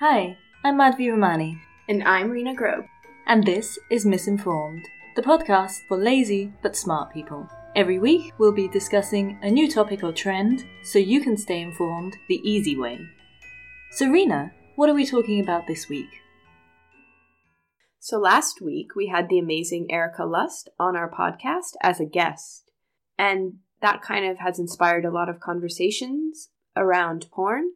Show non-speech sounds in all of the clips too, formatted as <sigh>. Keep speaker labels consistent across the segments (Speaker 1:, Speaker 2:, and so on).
Speaker 1: Hi, I'm Madhvi Ramani.
Speaker 2: And I'm Rena Grobe.
Speaker 1: and this is Misinformed, the podcast for lazy but smart people. Every week, we'll be discussing a new topic or trend so you can stay informed the easy way. So, Rena, what are we talking about this week?
Speaker 2: So last week we had the amazing Erika Lust on our podcast as a guest. And that kind of has inspired a lot of conversations around porn.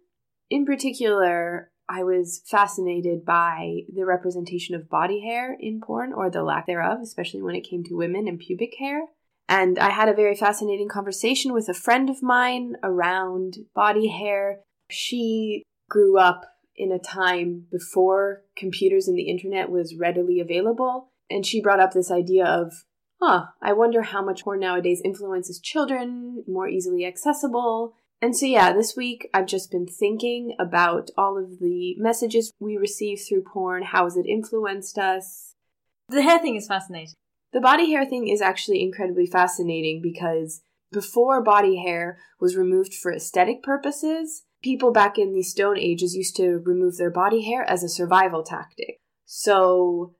Speaker 2: In particular, I was fascinated by the representation of body hair in porn or the lack thereof, especially when it came to women and pubic hair. And I had a very fascinating conversation with a friend of mine around body hair. She grew up in a time before computers and the internet was readily available. And she brought up this idea of, huh, I wonder how much porn nowadays influences children, more easily accessible. And so, yeah, this week I've just been thinking about all of the messages we receive through porn. How has it influenced us?
Speaker 1: The hair thing is fascinating.
Speaker 2: The body hair thing is actually incredibly fascinating because before body hair was removed for aesthetic purposes, people back in the Stone Ages used to remove their body hair as a survival tactic. So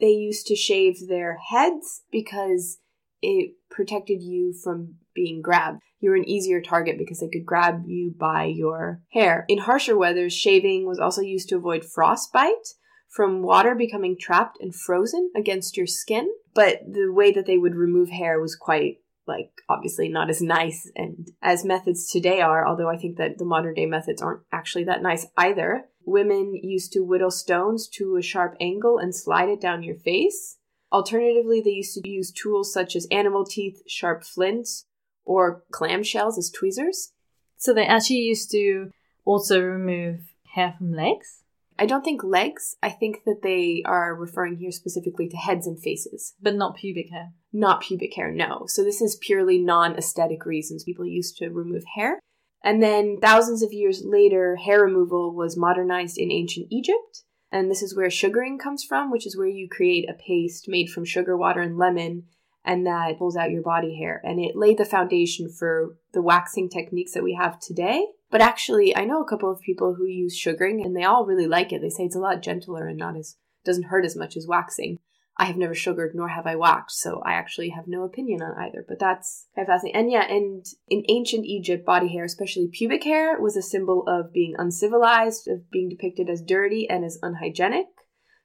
Speaker 2: they used to shave their heads because it protected you from being grabbed. You were an easier target because they could grab you by your hair. In harsher weathers, shaving was also used to avoid frostbite from water becoming trapped and frozen against your skin. But the way that they would remove hair was quite like obviously not as nice and as methods today are, although I think that the modern day methods aren't actually that nice either. Women used to whittle stones to a sharp angle and slide it down your face. Alternatively, they used to use tools such as animal teeth, sharp flints, or clamshells as tweezers.
Speaker 1: So, they actually used to also remove hair from legs,
Speaker 2: I don't think legs, I think that they are referring here specifically to heads and faces.
Speaker 1: but not pubic hair.
Speaker 2: not pubic hair, no. So this is purely non aesthetic reasons. People used to remove hair. And then thousands of years later, hair removal was modernized in ancient Egypt. And this is where sugaring comes from, which is where you create a paste made from sugar, water, and lemon, and that pulls out your body hair. And it laid the foundation for the waxing techniques that we have today. But actually, I know a couple of people who use sugaring, and they all really like it. They say it's a lot gentler and not as doesn't hurt as much as waxing. I have never sugared nor have I waxed, so I actually have no opinion on either. But that's kind of fascinating. And yeah, and in ancient Egypt, body hair, especially pubic hair, was a symbol of being uncivilized, of being depicted as dirty and as unhygienic.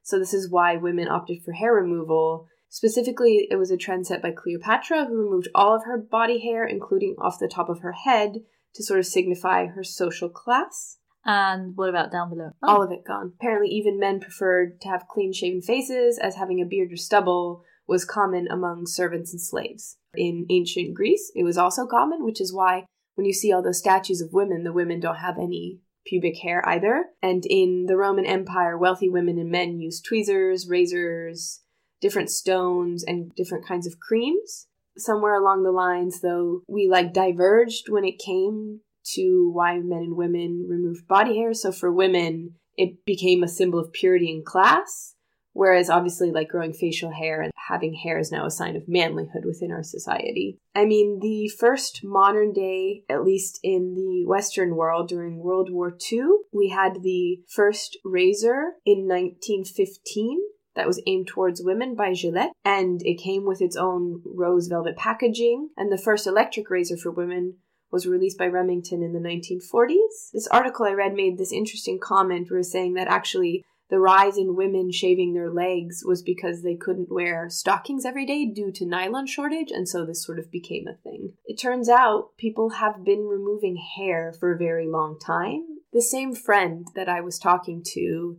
Speaker 2: So this is why women opted for hair removal. Specifically, it was a trend set by Cleopatra, who removed all of her body hair, including off the top of her head, to sort of signify her social class
Speaker 1: And what about down below? Oh.
Speaker 2: all of it gone. Apparently, even men preferred to have clean shaven faces, as having a beard or stubble was common among servants and slaves. In ancient Greece, it was also common, which is why when you see all those statues of women, the women don't have any pubic hair either. And in the Roman Empire, wealthy women and men used tweezers, razors, different stones, and different kinds of creams. Somewhere along the lines, though, we like diverged when it came to why men and women removed body hair. So for women, it became a symbol of purity and class. Whereas obviously, like growing facial hair and having hair is now a sign of manlyhood within our society. I mean, the first modern day, at least in the Western world during World War II, we had the first razor in 1915 that was aimed towards women by Gillette, and it came with its own rose velvet packaging. And the first electric razor for women was released by Remington in the 1940s. This article I read made this interesting comment where saying that actually the rise in women shaving their legs was because they couldn't wear stockings every day due to nylon shortage, and so this sort of became a thing. It turns out people have been removing hair for a very long time. The same friend that I was talking to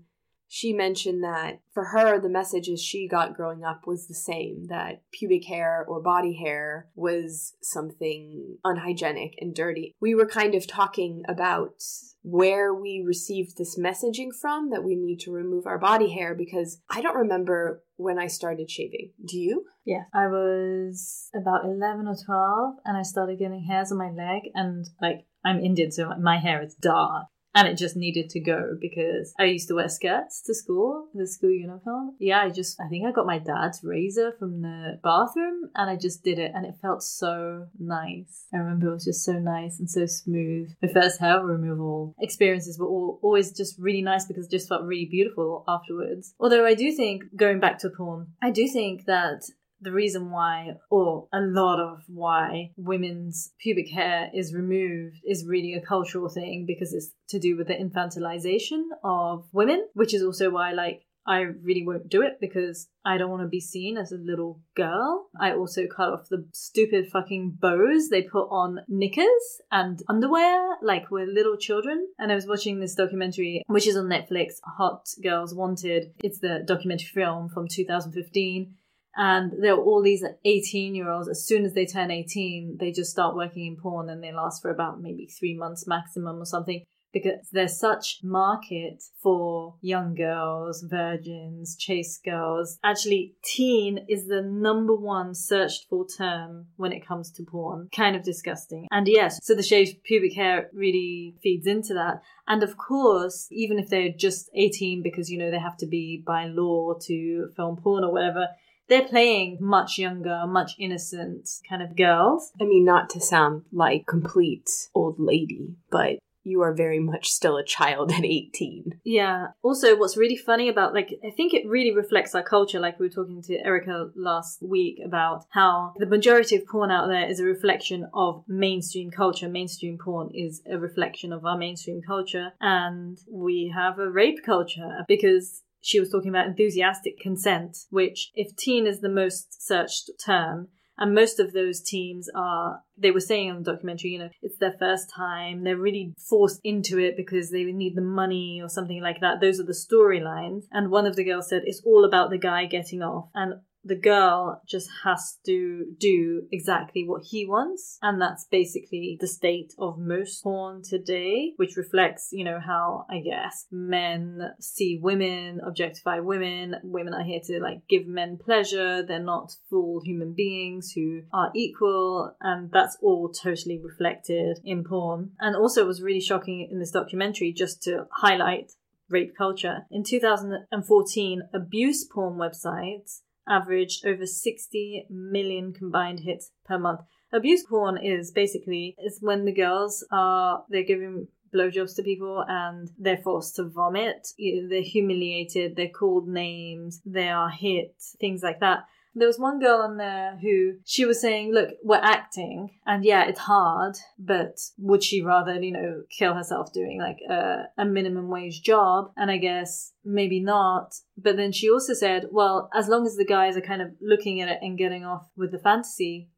Speaker 2: she mentioned that for her, the messages she got growing up was the same that pubic hair or body hair was something unhygienic and dirty. We were kind of talking about where we received this messaging from that we need to remove our body hair because I don't remember when I started shaving. Do you?
Speaker 1: Yeah, I was about 11 or 12 and I started getting hairs on my leg and like I'm Indian so my hair is dark and it just needed to go because I used to wear skirts to school, the school uniform. Yeah, I just, I think I got my dad's razor from the bathroom and I just did it and it felt so nice. I remember it was just so nice and so smooth. My first hair removal experiences were all, always just really nice because it just felt really beautiful afterwards. Although I do think, going back to porn, I do think that the reason why, or a lot of why, women's pubic hair is removed is really a cultural thing because it's to do with the infantilization of women, which is also why, like, I really won't do it because I don't want to be seen as a little girl. I also cut off the stupid fucking bows they put on knickers and underwear, like we're little children. And I was watching this documentary, which is on Netflix, Hot Girls Wanted. It's the documentary film from 2015 and there are all these 18 year olds as soon as they turn 18 they just start working in porn and they last for about maybe three months maximum or something because there's such market for young girls virgins chase girls. Actually teen is the number one searched for term when it comes to porn. Kind of disgusting. And yes so the shaved pubic hair really feeds into that. And of course even if they're just 18 because you know they have to be by law to film porn or whatever they're playing much younger, much innocent kind of girls.
Speaker 2: I mean, not to sound like complete old lady, but you are very much still a child at 18.
Speaker 1: Yeah. Also, what's really funny about, like, I think it really reflects our culture. Like, we were talking to Erika last week about how the majority of porn out there is a reflection of mainstream culture. Mainstream porn is a reflection of our mainstream culture. And we have a rape culture because she was talking about enthusiastic consent, which, if teen is the most searched term, and most of those teams are, they were saying on the documentary, you know, it's their first time. They're really forced into it because they need the money or something like that. Those are the storylines. And one of the girls said, it's all about the guy getting off. And the girl just has to do exactly what he wants. And that's basically the state of most porn today, which reflects, you know, how I guess men see women, objectify women. Women are here to like give men pleasure. They're not full human beings who are equal. And that's all totally reflected in porn. And also, it was really shocking in this documentary just to highlight rape culture. In 2014, abuse porn websites averaged over 60 million combined hits per month. Abuse porn is basically is when the girls are they're giving blowjobs to people and they're forced to vomit. They're humiliated. They're called names. They are hit. Things like that. There was one girl on there who she was saying, look, we're acting and yeah, it's hard, but would she rather, you know, kill herself doing like a, a minimum wage job? And I guess maybe not. But then she also said, well, as long as the guys are kind of looking at it and getting off with the fantasy,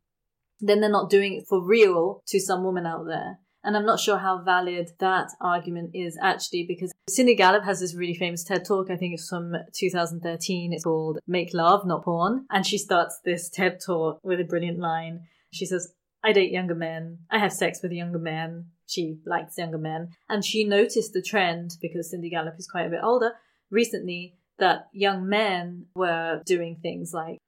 Speaker 1: then they're not doing it for real to some woman out there. And I'm not sure how valid that argument is actually because Cindy Gallop has this really famous TED talk. I think it's from 2013. It's called Make Love, Not Porn. And she starts this TED talk with a brilliant line. She says, I date younger men. I have sex with younger men. She likes younger men. And she noticed the trend because Cindy Gallop is quite a bit older recently that young men were doing things like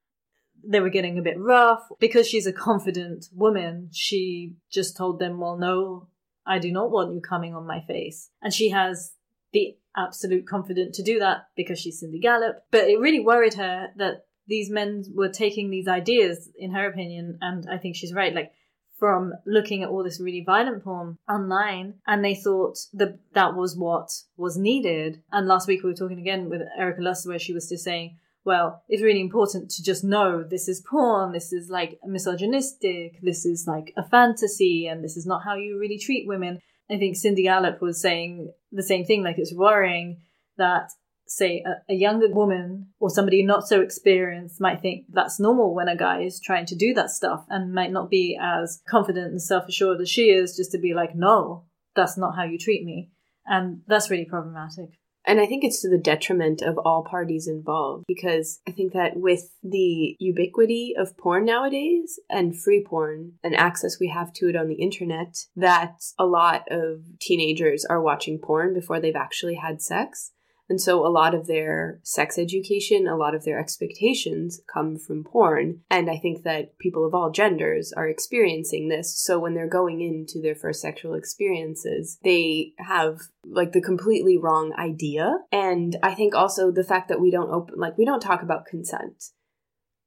Speaker 1: they were getting a bit rough. Because she's a confident woman, she just told them, well, no, I do not want you coming on my face. And she has the absolute confidence to do that because she's Cindy Gallop. But it really worried her that these men were taking these ideas, in her opinion, and I think she's right, like from looking at all this really violent porn online and they thought that that was what was needed. And last week we were talking again with Erika Lust where she was just saying, well, it's really important to just know this is porn, this is like misogynistic, this is like a fantasy, and this is not how you really treat women. I think Cindy Gallop was saying the same thing, like it's worrying that, say, a, a younger woman or somebody not so experienced might think that's normal when a guy is trying to do that stuff and might not be as confident and self assured as she is, just to be like, no, that's not how you treat me. And that's really problematic.
Speaker 2: And I think it's to the detriment of all parties involved because I think that with the ubiquity of porn nowadays and free porn and access we have to it on the internet, that a lot of teenagers are watching porn before they've actually had sex. And so a lot of their sex education, a lot of their expectations come from porn. And I think that people of all genders are experiencing this. So when they're going into their first sexual experiences, they have like the completely wrong idea. And I think also the fact that we don't open, like, we don't talk about consent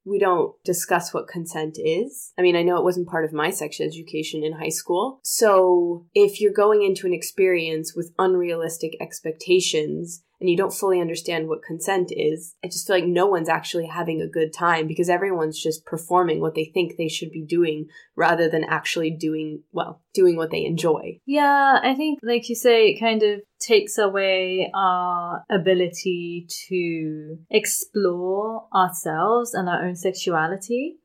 Speaker 2: we don't discuss what consent is. I mean, I know it wasn't part of my sex education in high school. So if you're going into an experience with unrealistic expectations, and you don't fully understand what consent is, I just feel like no one's actually having a good time because everyone's just performing what they think they should be doing rather than actually doing, well, doing what they enjoy.
Speaker 1: Yeah, I think, like you say, it kind of takes away our ability to explore ourselves and our own sexuality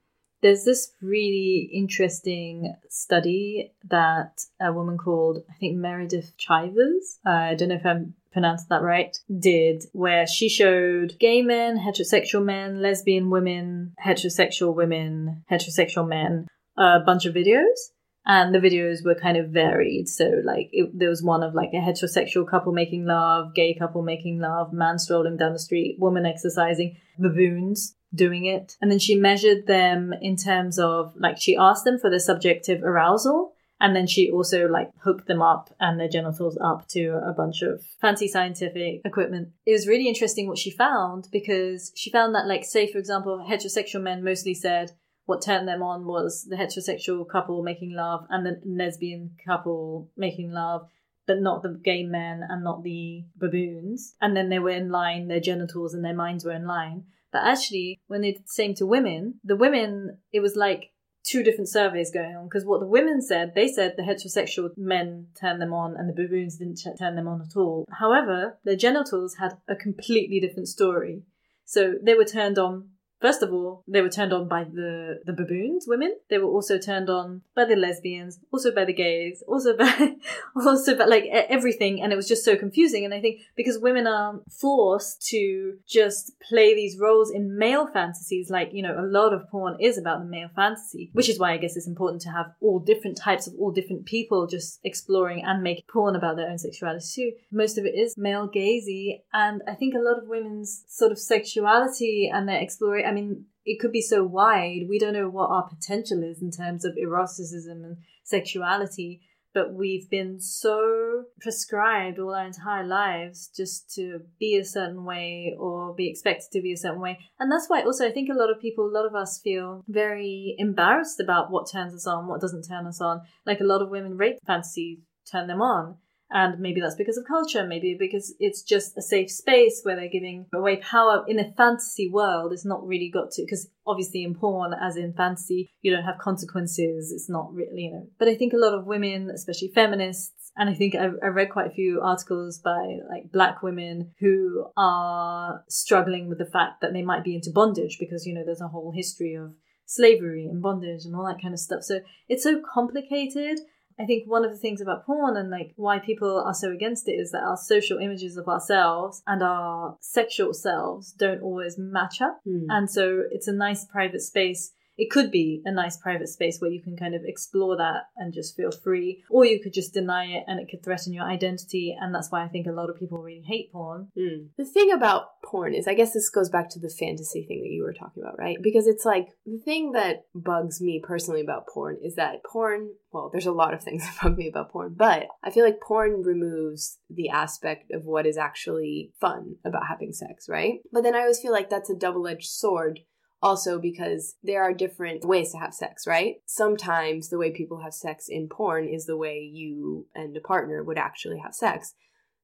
Speaker 1: there's this really interesting study that a woman called, I think Meredith Chivers, uh, I don't know if I'm pronounced that right, did, where she showed gay men, heterosexual men, lesbian women, heterosexual women, heterosexual men, a bunch of videos. And the videos were kind of varied. So, like, it, there was one of like a heterosexual couple making love, gay couple making love, man strolling down the street, woman exercising, baboons doing it. And then she measured them in terms of like she asked them for their subjective arousal. And then she also like hooked them up and their genitals up to a bunch of fancy scientific equipment. It was really interesting what she found because she found that like say for example heterosexual men mostly said what turned them on was the heterosexual couple making love and the lesbian couple making love but not the gay men and not the baboons. And then they were in line, their genitals and their minds were in line. But actually, when they did the same to women, the women, it was like two different surveys going on because what the women said, they said the heterosexual men turned them on and the baboons didn't turn them on at all. However, their genitals had a completely different story. So they were turned on First of all, they were turned on by the, the baboons, women. They were also turned on by the lesbians, also by the gays, also by, <laughs> also by like everything. And it was just so confusing. And I think because women are forced to just play these roles in male fantasies, like, you know, a lot of porn is about the male fantasy, which is why I guess it's important to have all different types of all different people just exploring and making porn about their own sexuality too. Most of it is male gazy. And I think a lot of women's sort of sexuality and their exploring I mean, it could be so wide. We don't know what our potential is in terms of eroticism and sexuality, but we've been so prescribed all our entire lives just to be a certain way or be expected to be a certain way. And that's why also I think a lot of people, a lot of us feel very embarrassed about what turns us on, what doesn't turn us on. Like a lot of women rape fantasies turn them on. And maybe that's because of culture, maybe because it's just a safe space where they're giving away power in a fantasy world. It's not really got to, because obviously in porn, as in fantasy, you don't have consequences. It's not really, you know. But I think a lot of women, especially feminists, and I think I've, I read quite a few articles by like black women who are struggling with the fact that they might be into bondage because, you know, there's a whole history of slavery and bondage and all that kind of stuff. So it's so complicated. I think one of the things about porn and like why people are so against it is that our social images of ourselves and our sexual selves don't always match up. Mm. And so it's a nice private space it could be a nice private space where you can kind of explore that and just feel free, or you could just deny it and it could threaten your identity. And that's why I think a lot of people really hate porn.
Speaker 2: Mm. The thing about porn is, I guess this goes back to the fantasy thing that you were talking about, right? Because it's like the thing that bugs me personally about porn is that porn, well, there's a lot of things <laughs> that bug me about porn, but I feel like porn removes the aspect of what is actually fun about having sex, right? But then I always feel like that's a double edged sword also because there are different ways to have sex, right? Sometimes the way people have sex in porn is the way you and a partner would actually have sex.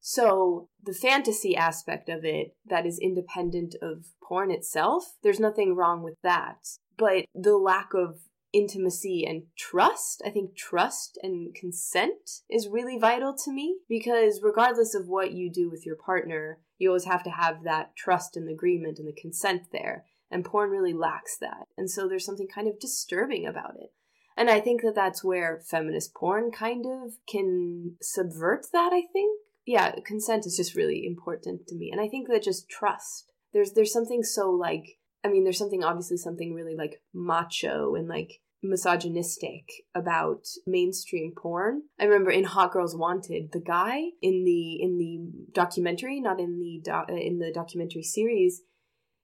Speaker 2: So, the fantasy aspect of it that is independent of porn itself, there's nothing wrong with that. But the lack of intimacy and trust, I think trust and consent is really vital to me because regardless of what you do with your partner, you always have to have that trust and agreement and the consent there. And porn really lacks that. And so there's something kind of disturbing about it. And I think that that's where feminist porn kind of can subvert that, I think. Yeah, consent is just really important to me. And I think that just trust. There's there's something so like I mean, there's something obviously something really like macho and like misogynistic about mainstream porn. I remember in Hot Girls Wanted, the guy in the in the documentary, not in the do- uh, in the documentary series,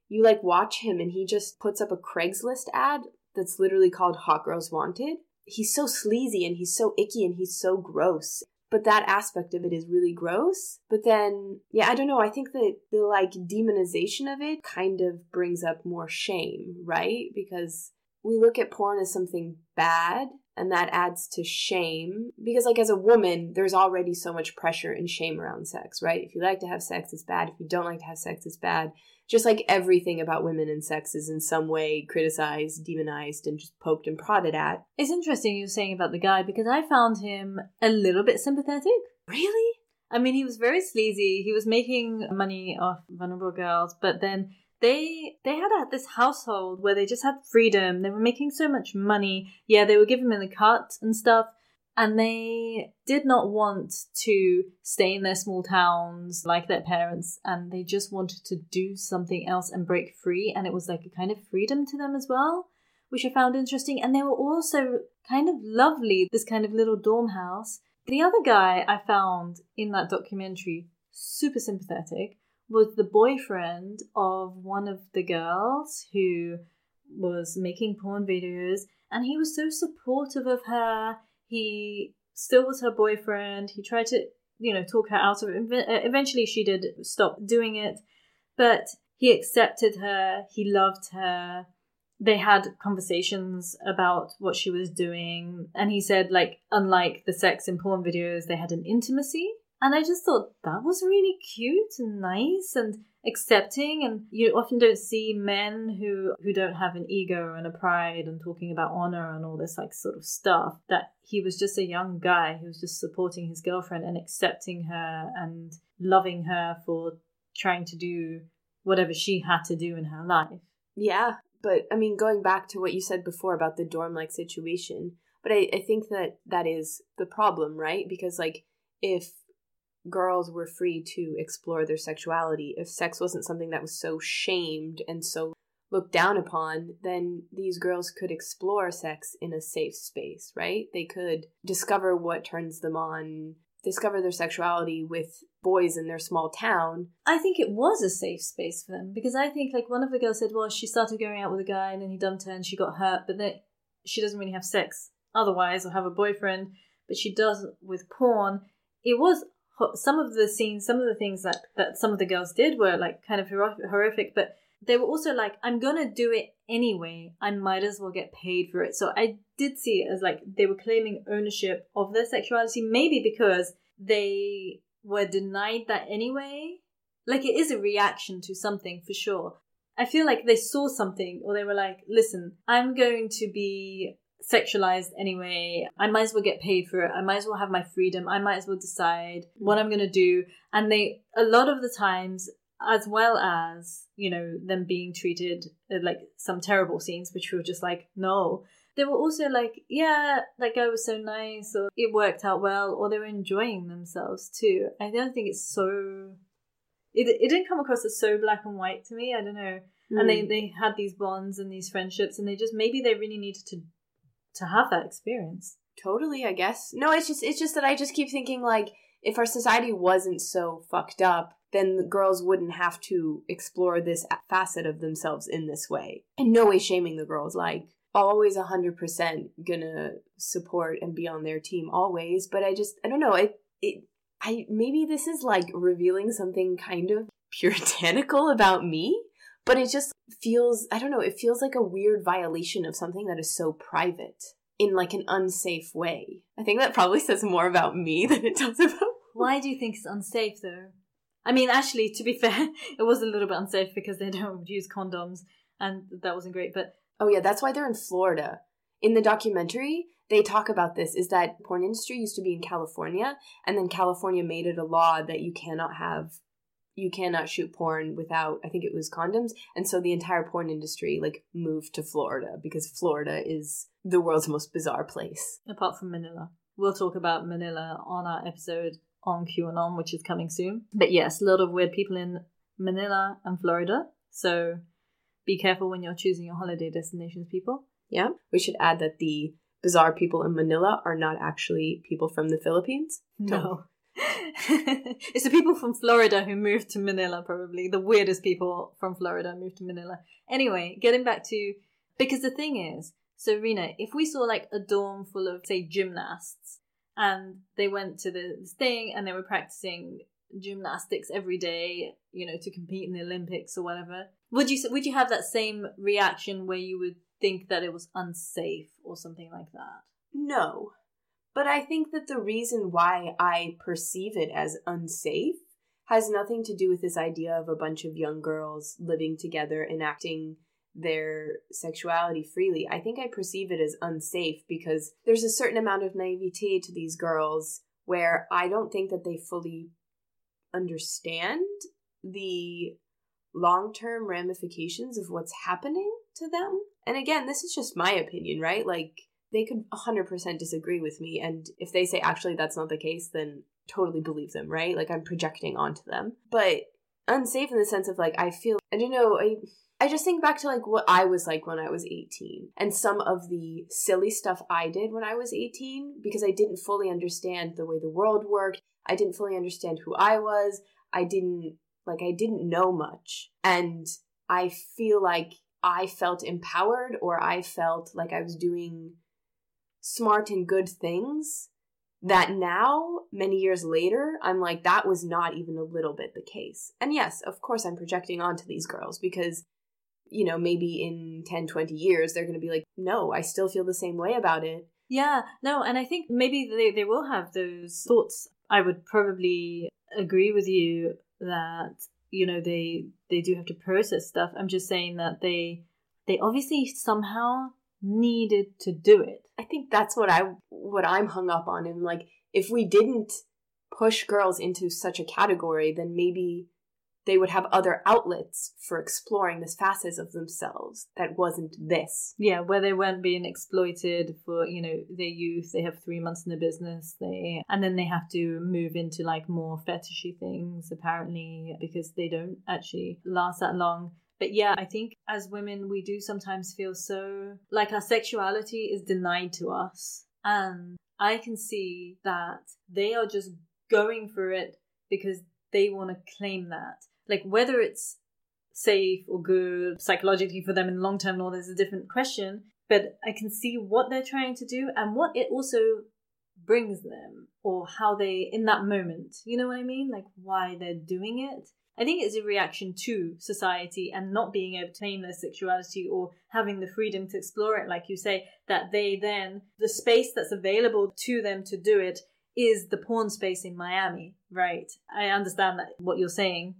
Speaker 2: you like watch him and he just puts up a Craigslist ad that's literally called Hot Girls Wanted. He's so sleazy and he's so icky and he's so gross but that aspect of it is really gross. But then, yeah, I don't know. I think that the like demonization of it kind of brings up more shame, right? Because we look at porn as something bad and that adds to shame because like as a woman there's already so much pressure and shame around sex right if you like to have sex it's bad if you don't like to have sex it's bad just like everything about women and sex is in some way criticized, demonized, and just poked and prodded at.
Speaker 1: It's interesting you were saying about the guy because I found him a little bit sympathetic.
Speaker 2: Really?
Speaker 1: I mean, he was very sleazy. He was making money off vulnerable girls, but then they they had a, this household where they just had freedom. They were making so much money. Yeah, they were giving him the cut and stuff, and they did not want to stay in their small towns like their parents. And they just wanted to do something else and break free. And it was like a kind of freedom to them as well which i found interesting. And they were also kind of lovely this kind of little dorm house. The other guy i found in that documentary super sympathetic was the boyfriend of one of the girls who was making porn videos and he was so supportive of her he still was her boyfriend. He tried to, you know, talk her out of it. Uh, eventually, she did stop doing it, but he accepted her. He loved her. They had conversations about what she was doing, and he said, like, unlike the sex in porn videos, they had an intimacy. And I just thought that was really cute and nice and accepting. And you often don't see men who who don't have an ego and a pride and talking about honor and all this like sort of stuff that he was just a young guy who was just supporting his girlfriend and accepting her and loving her for trying to do whatever she had to do in her life.
Speaker 2: Yeah but i mean going back to what you said before about the dorm like situation but I, I think that that is the problem right? Because like if girls were free to explore their sexuality, if sex wasn't something that was so shamed and so looked down upon, then these girls could explore sex in a safe space, right? They could discover what turns them on, discover their sexuality with boys in their small town.
Speaker 1: I think it was a safe space for them because I think like one of the girls said, well, she started going out with a guy and then he dumped her and she got hurt, but then she doesn't really have sex otherwise or have a boyfriend, but she does with porn. It was some of the scenes, some of the things that that some of the girls did were like kind of horrific, but they were also like, I'm gonna do it anyway. I might as well get paid for it. So I did see it as like they were claiming ownership of their sexuality, maybe because they were denied that anyway. Like it is a reaction to something for sure. I feel like they saw something or they were like, listen, I'm going to be sexualized anyway. I might as well get paid for it. I might as well have my freedom. I might as well decide what I'm going to do. And they, a lot of the times, as well as, you know, them being treated uh, like some terrible scenes, which were just like, no. They were also like, yeah, that guy was so nice, or it worked out well, or they were enjoying themselves too. I don't think it's so. It, it didn't come across as so black and white to me. I don't know. Mm. And they, hmm. they had these bonds and these friendships, and they just maybe they really needed to to have that experience.
Speaker 2: Totally, I guess. No, it's just it's just that I just keep thinking like if our society wasn't so fucked up, then the girls wouldn't have to explore this facet of themselves in this way. In no way shaming the girls, like always 100% gonna support and be on their team always, but I just I don't know, it it I maybe this is like revealing something kind of puritanical about me but it just feels i don't know it feels like a weird violation of something that is so private in like an unsafe way. I think that probably says more about me <laughs> than it does about <laughs>
Speaker 1: why do you think it's unsafe though? I mean actually to be <laughs> fair it was a little bit unsafe because they don't use condoms and that wasn't great but
Speaker 2: oh yeah that's why they're in florida. In the documentary they talk about this is that porn industry used to be in california and then california made it a law that you cannot have you cannot shoot porn without I think it was condoms and so the entire porn industry like moved to Florida because Florida is the world's most bizarre place
Speaker 1: apart from Manila. We'll talk about Manila on our episode on QAnon which is coming soon. But yes, a lot of weird people in Manila and Florida. So be careful when you're choosing your holiday destinations people.
Speaker 2: Yeah. We should add that the bizarre people in Manila are not actually people from the Philippines.
Speaker 1: No. <laughs> it's the people from Florida who moved to Manila, probably. The weirdest people from Florida moved to Manila. Anyway, getting back to. Because the thing is, Serena, if we saw like a dorm full of, say, gymnasts, and they went to this thing and they were practicing gymnastics every day, you know, to compete in the Olympics or whatever, would you would you have that same reaction where you would think that it was unsafe or something like that?
Speaker 2: No. But I think that the reason why I perceive it as unsafe has nothing to do with this idea of a bunch of young girls living together and acting their sexuality freely. I think I perceive it as unsafe because there's a certain amount of naivete to these girls where I don't think that they fully understand the long term ramifications of what's happening to them. And again, this is just my opinion, right? Like, they could 100% disagree with me. And if they say, actually, that's not the case, then totally believe them, right? Like, I'm projecting onto them. But unsafe in the sense of, like, I feel, I don't know, I. I just think back to like what I was like when I was 18 and some of the silly stuff I did when I was 18 because I didn't fully understand the way the world worked. I didn't fully understand who I was. I didn't like I didn't know much. And I feel like I felt empowered or I felt like I was doing smart and good things that now, many years later, I'm like, that was not even a little bit the case. And yes, of course, I'm projecting onto these girls because, you know, maybe in 10, 20 years, they're going to be like, no, I still feel the same way about it.
Speaker 1: Yeah, no, and I think maybe they, they will have those thoughts. I would probably agree with you that you know they they do have to process stuff i'm just saying that they they obviously somehow needed to do it
Speaker 2: i think that's what i what i'm hung up on and like if we didn't push girls into such a category then maybe they would have other outlets for exploring this facets of themselves that wasn't this.
Speaker 1: Yeah, where they weren't being exploited for, you know, their youth. They have three months in the business. They and then they have to move into like more fetishy things apparently because they don't actually last that long. But yeah, I think as women we do sometimes feel so like our sexuality is denied to us. And I can see that they are just going for it because they want to claim that. Like whether it's safe or good psychologically for them in the long term or there's a different question. But i can see what they're trying to do and what it also brings them or how they in that moment you know what i mean? Like why they're doing it i think it's a reaction to society and not being able to claim their sexuality or having the freedom to explore it like you say that they then the space that's available to them to do it is the porn space in miami right i understand that what you're saying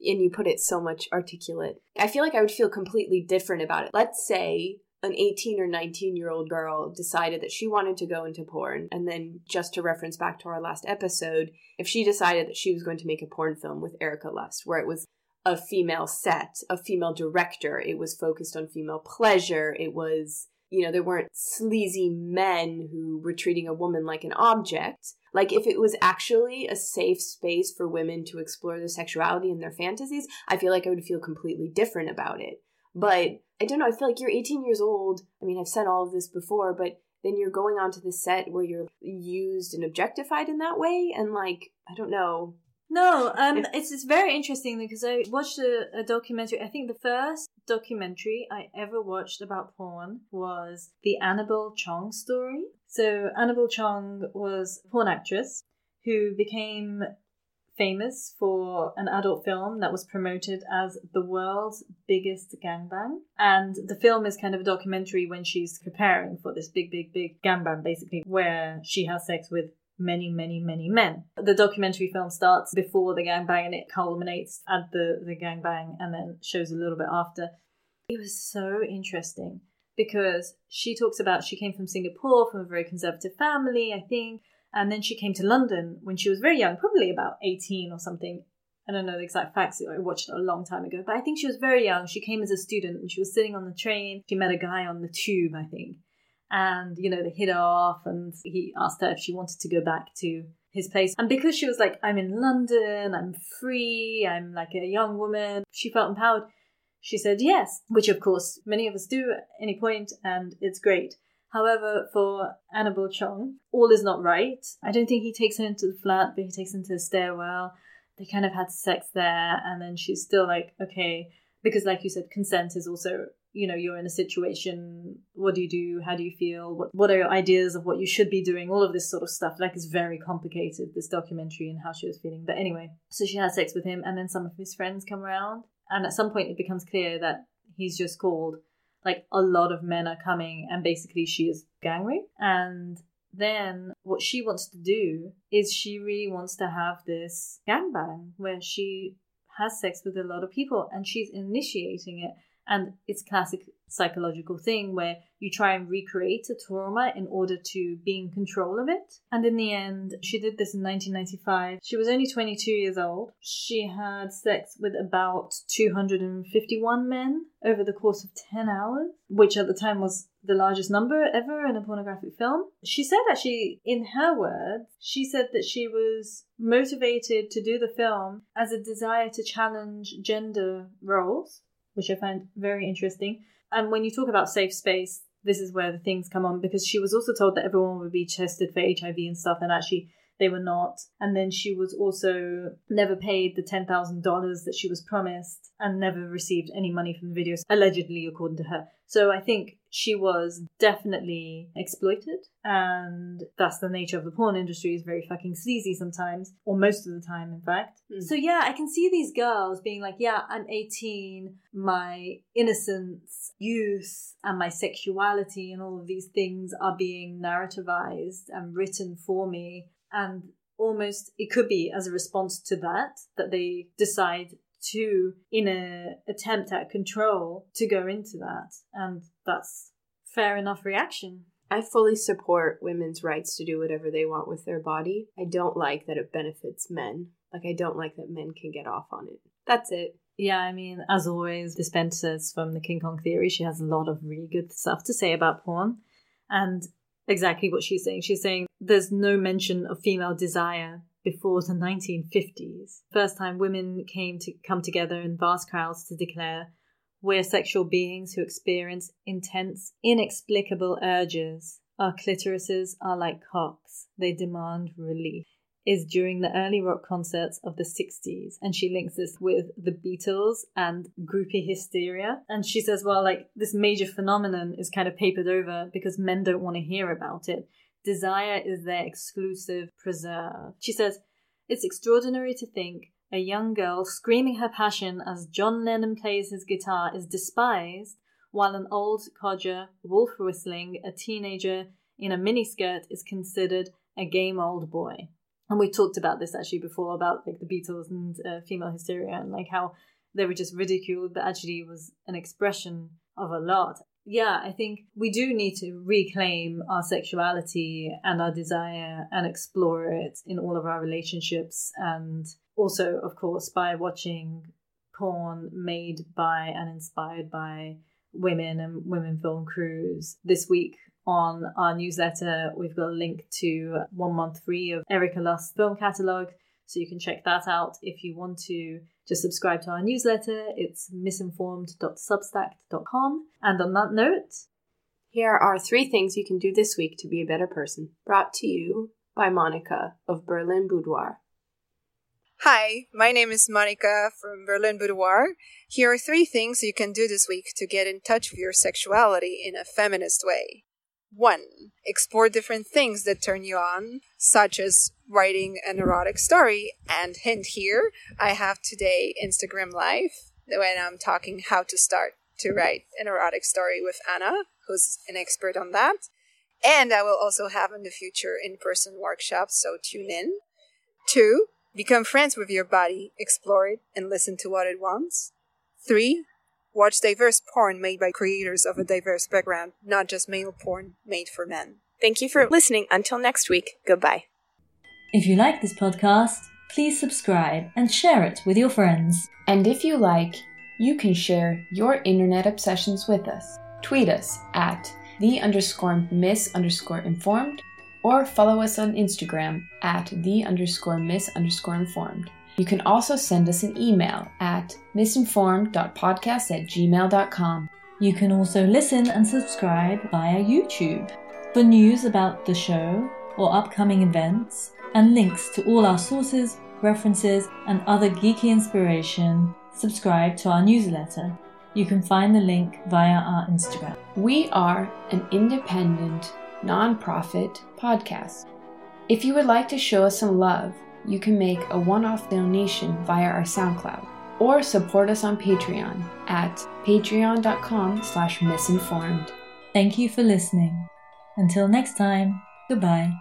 Speaker 2: and you put it so much articulate. I feel like I would feel completely different about it. Let's say an 18 or 19 year old girl decided that she wanted to go into porn and then just to reference back to our last episode if she decided that she was going to make a porn film with Erika Lust where it was a female set a female director it was focused on female pleasure it was you know there weren't sleazy men who were treating a woman like an object like, if it was actually a safe space for women to explore their sexuality and their fantasies, I feel like I would feel completely different about it. But I don't know, I feel like you're 18 years old. I mean, I've said all of this before, but then you're going onto the set where you're used and objectified in that way. And, like, I don't know.
Speaker 1: No, um, it's it's very interesting because I watched a, a documentary. I think the first documentary I ever watched about porn was the Annabelle Chong story. So Annabelle Chong was a porn actress who became famous for an adult film that was promoted as the world's biggest gangbang. And the film is kind of a documentary when she's preparing for this big, big, big gangbang, basically, where she has sex with many, many, many men. The documentary film starts before the gangbang and it culminates at the, the gangbang and then shows a little bit after. It was so interesting because she talks about she came from Singapore from a very conservative family, I think, and then she came to London when she was very young, probably about 18 or something. I don't know the exact facts, I watched it a long time ago, but I think she was very young. She came as a student and she was sitting on the train. She met a guy on the tube, I think. And, you know, they hit off and he asked her if she wanted to go back to his place. And because she was like, I'm in London, I'm free, I'm like a young woman, she felt empowered She said yes, which of course many of us do at any point, and it's great. However, for Annabelle Chong, all is not right. I don't think he takes her into the flat, but he takes her into the stairwell. They kind of had sex there, and then she's still like, okay, because like you said, consent is also you know you're in a situation what do you do? How do you feel? What, what are your ideas of what you should be doing? All of this sort of stuff. Like it's very complicated this documentary and how she was feeling. But anyway so she has sex with him and then some of his friends come around. And at some point it becomes clear that he's just called like a lot of men are coming and basically she is gang rape and then what she wants to do is she really wants to have this gangbang where she has sex with a lot of people and she's initiating it and it's classic psychological thing where you try and recreate a trauma in order to be in control of it. And in the end, she did this in 1995. She was only 22 years old. She had sex with about 251 men over the course of 10 hours, which at the time was the largest number ever in a pornographic film. She said actually, in her words, she said that she was motivated to do the film as a desire to challenge gender roles which I find very interesting. And when you talk about safe space, this is where the things come on because she was also told that everyone would be tested for HIV and stuff, and actually they were not. And then she was also never paid the $10,000 that she was promised and never received any money from the videos, allegedly, according to her. So I think she was definitely exploited, and that's the nature of the porn industry is very fucking sleazy sometimes, or most of the time, in fact. Mm. So yeah, I can see these girls being like, yeah, I'm 18, my innocence, youth, and my sexuality, and all of these things are being narrativized and written for me and almost it could be as a response to that that they decide to in a attempt at control to go into that and that's fair enough reaction
Speaker 2: I fully support women's rights to do whatever they want with their body. I don't like that it benefits men. Like, I don't like that men can get off on it. That's it.
Speaker 1: Yeah, I mean, as always, Despentes from the King Kong Theory, she has a lot of really good stuff to say about porn. And exactly what she's saying. She's saying there's no mention of female desire before the 1950s. First time women came to come together in vast crowds to declare we're sexual beings who experience intense, inexplicable urges. Our clitorises are like cocks. They demand relief is during the early rock concerts of the 60s. And she links this with the Beatles and groupie hysteria. And she says, well, like this major phenomenon is kind of papered over because men don't want to hear about it. Desire is their exclusive preserve. She says, it's extraordinary to think a young girl screaming her passion as John Lennon plays his guitar is despised, while an old codger, wolf whistling, a teenager in a miniskirt is considered a game old boy and we talked about this actually before about like the Beatles and uh, female hysteria and like how they were just ridiculed, but actually was an expression of a lot. Yeah, I think we do need to reclaim our sexuality and our desire and explore it in all of our relationships. And also, of course, by watching porn made by and inspired by women and women film crews. This week, on our newsletter, we've got a link to one month free of Erika Lust's film catalogue. So you can check that out if you want to just subscribe to our newsletter. It's misinformed.substack.com. And on that note,
Speaker 2: here are three things you can do this week to be a better person. Brought to you by Monica of Berlin Boudoir.
Speaker 3: Hi, my name is Monica from Berlin Boudoir. Here are three things you can do this week to get in touch with your sexuality in a feminist way. 1. Explore different things that turn you on, such as writing an erotic story. And hint here, I have today Instagram Live when I'm talking how to start to write an erotic story with Anna, who's an expert on that. And I will also have in the future in person workshops, so tune in. 2. Become friends with your body, explore it, and listen to what it wants. 3. Watch diverse porn made by creators of a diverse background, not just male porn made for men.
Speaker 2: Thank you for listening. Until next week, goodbye.
Speaker 1: If you like this podcast, please subscribe and share it with your friends.
Speaker 2: And if you like, you can share your internet obsessions with us. Tweet us at the underscore miss underscore informed or follow us on Instagram at the underscore miss underscore informed. You can also send us an email at misinformed.podcast at gmail.com.
Speaker 1: You can also listen and subscribe via YouTube. For news about the show or upcoming events, and links to all our sources, references, and other geeky inspiration, subscribe to our newsletter. You can find the link via our Instagram.
Speaker 2: We are an independent, non-profit podcast. If you would like to show us some love, you can make a one-off donation via our SoundCloud or support us on Patreon at patreon.com slash misinformed.
Speaker 1: Thank you for listening. Until next time, goodbye.